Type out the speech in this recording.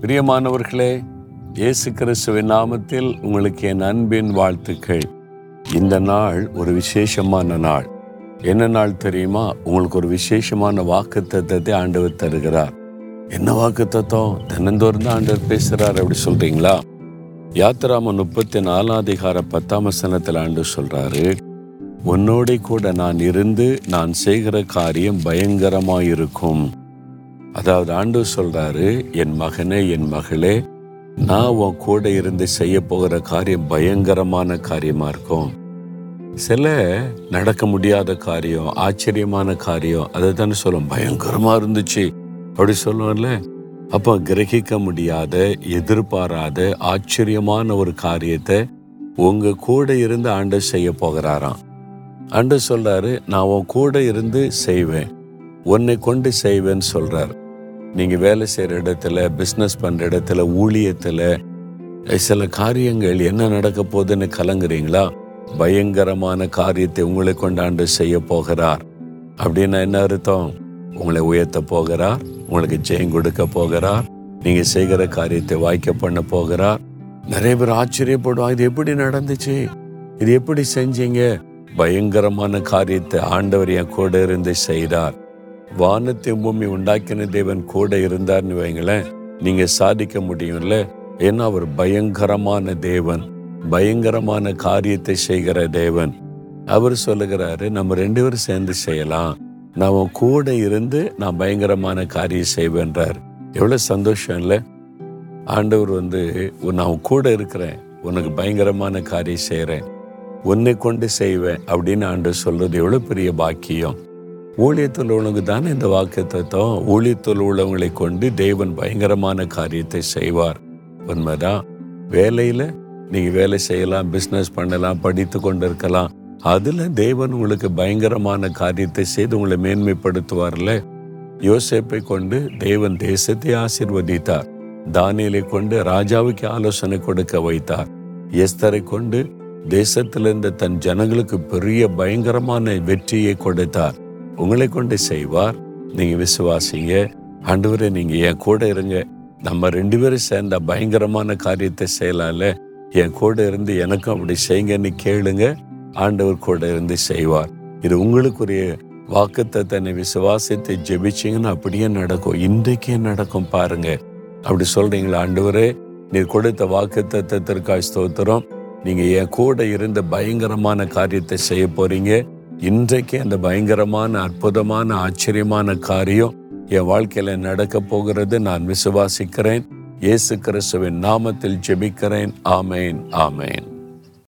பிரியமானவர்களே இயேசு கிறிஸ்துவின் நாமத்தில் உங்களுக்கு என் அன்பின் வாழ்த்துக்கள். இந்த நாள் ஒரு விசேஷமான நாள். என்ன நாள் தெரியுமா? உங்களுக்கு ஒரு விசேஷமான வாக்கு தத்துவத்தை ஆண்டவர் தருகிறார். என்ன வாக்கு தத்துவம் தினந்தோறும் தான் ஆண்டவர் பேசுறார் அப்படி சொல்றீங்களா? யாத்திராம முப்பத்தி நாலாம் அதிகார பத்தாம் வசனத்தில் ஆண்டு சொல்றாரு உன்னோட கூட நான் இருந்து நான் செய்கிற காரியம் பயங்கரமாயிருக்கும். அதாவது ஆண்டு சொல்றாரு என் மகனே என் மகளே நான் உன் கூட இருந்து செய்ய போகிற காரியம் பயங்கரமான காரியமா இருக்கும். சில நடக்க முடியாத காரியம் ஆச்சரியமான காரியம் அதை தானே சொல்லும். பயங்கரமா இருந்துச்சு. அப்படி சொல்லுவோம்ல அப்போ கிரகிக்க முடியாத எதிர்பாராத ஆச்சரியமான ஒரு காரியத்தை உங்க கூட இருந்து ஆண்டு செய்ய போகிறாராம். ஆண்டு சொல்றாரு நான் உன் கூட இருந்து செய்வேன். உன்னை கொண்டு செய்வேன்னு சொல்றாரு. நீங்கள் வேலை செய்கிற இடத்துல பிஸ்னஸ் பண்ணுற இடத்துல ஊழியத்தில் சில காரியங்கள் என்ன நடக்க போகுதுன்னு கலங்குறீங்களா? பயங்கரமான காரியத்தை உங்களை கொண்டாண்டு செய்ய போகிறார். அப்படின்னா என்ன அர்த்தம்? உங்களை உயர்த்த போகிறார் உங்களுக்கு ஜெயம் கொடுக்க போகிறார் நீங்கள் செய்கிற காரியத்தை வாய்க்க பண்ண போகிறார். நிறைய பேர் ஆச்சரியப்படுவாங்க இது எப்படி நடந்துச்சு? இது எப்படி செஞ்சீங்க? பயங்கரமான காரியத்தை ஆண்டவர் என் கூட இருந்து செய்தார். வானத்தை பூமி உண்டாக்கின தேவன் கூட இருந்தார்னு வைங்களேன் நீங்க சாதிக்க முடியும்ல? ஏன்னா அவர் பயங்கரமான தேவன் பயங்கரமான காரியத்தை செய்கிற தேவன். அவர் சொல்லுகிறாரு நம்ம ரெண்டு பேரும் சேர்ந்து செய்யலாம். நான் உன் கூட இருந்து நான் பயங்கரமான காரியம் செய்வேன்றார். எவ்வளவு சந்தோஷம் இல்லை? ஆண்டவர் வந்து நான் உன் கூட இருக்கிறேன். உனக்கு பயங்கரமான காரியம் செய்கிறேன் உன்னை கொண்டு செய்வேன். அப்படின்னு ஆண்டவர் சொல்றது எவ்வளோ பெரிய பாக்கியம். ஊழியத்தில் உள்ளவங்க தானே இந்த வாக்கு தத்துவம் ஊழியத்தில் உள்ளவங்களை கொண்டு தேவன் பயங்கரமான காரியத்தை செய்வார். உண்மைதான் வேலையில் நீங்கள் வேலை செய்யலாம் பிஸ்னஸ் பண்ணலாம் படித்து கொண்டு இருக்கலாம் அதில் தேவன் உங்களுக்கு பயங்கரமான காரியத்தை செய்து உங்களை மேன்மைப்படுத்துவார்ல? யோசேப்பை கொண்டு தேவன் தேசத்தை ஆசிர்வதித்தார். தானியலை கொண்டு ராஜாவுக்கு ஆலோசனை கொடுக்க வைத்தார். எஸ்தரை கொண்டு தேசத்திலிருந்து தன் ஜனங்களுக்கு பெரிய பயங்கரமான வெற்றியை கொடுத்தார். உங்களை கொண்டு செய்வார். நீங்க விசுவாசிங்க. ஆண்டவரே நீங்க என் கூட இருங்க. நம்ம ரெண்டு பேரும் சேர்ந்த பயங்கரமான காரியத்தை செய்யலாம்ல? என் கூட இருந்து எனக்கும் அப்படி செய்யுங்கன்னு கேளுங்க. ஆண்டவர் கூட இருந்து செய்வார். இது உங்களுக்குரிய வாக்குத்தத்தனை விசுவாசத்தை ஜெபிச்சிங்கன்னு அப்படியே நடக்கும். இன்றைக்கே நடக்கும் பாருங்க. அப்படி சொல்றீங்களா ஆண்டவரே? நீர் கொடுத்த வாக்கு தத்தத்திற்காக ஸ்தோத்திரம். நீங்க என் கூட இருந்து பயங்கரமான காரியத்தை செய்ய போறீங்க. இன்றைக்கு அந்த பயங்கரமான அற்புதமான ஆச்சரியமான காரியம் என் வாழ்க்கையில நடக்க போகிறது. நான் விசுவாசிக்கிறேன். இயேசு கிறிஸ்துவின் நாமத்தில் ஜெபிக்கிறேன். ஆமேன் ஆமேன்.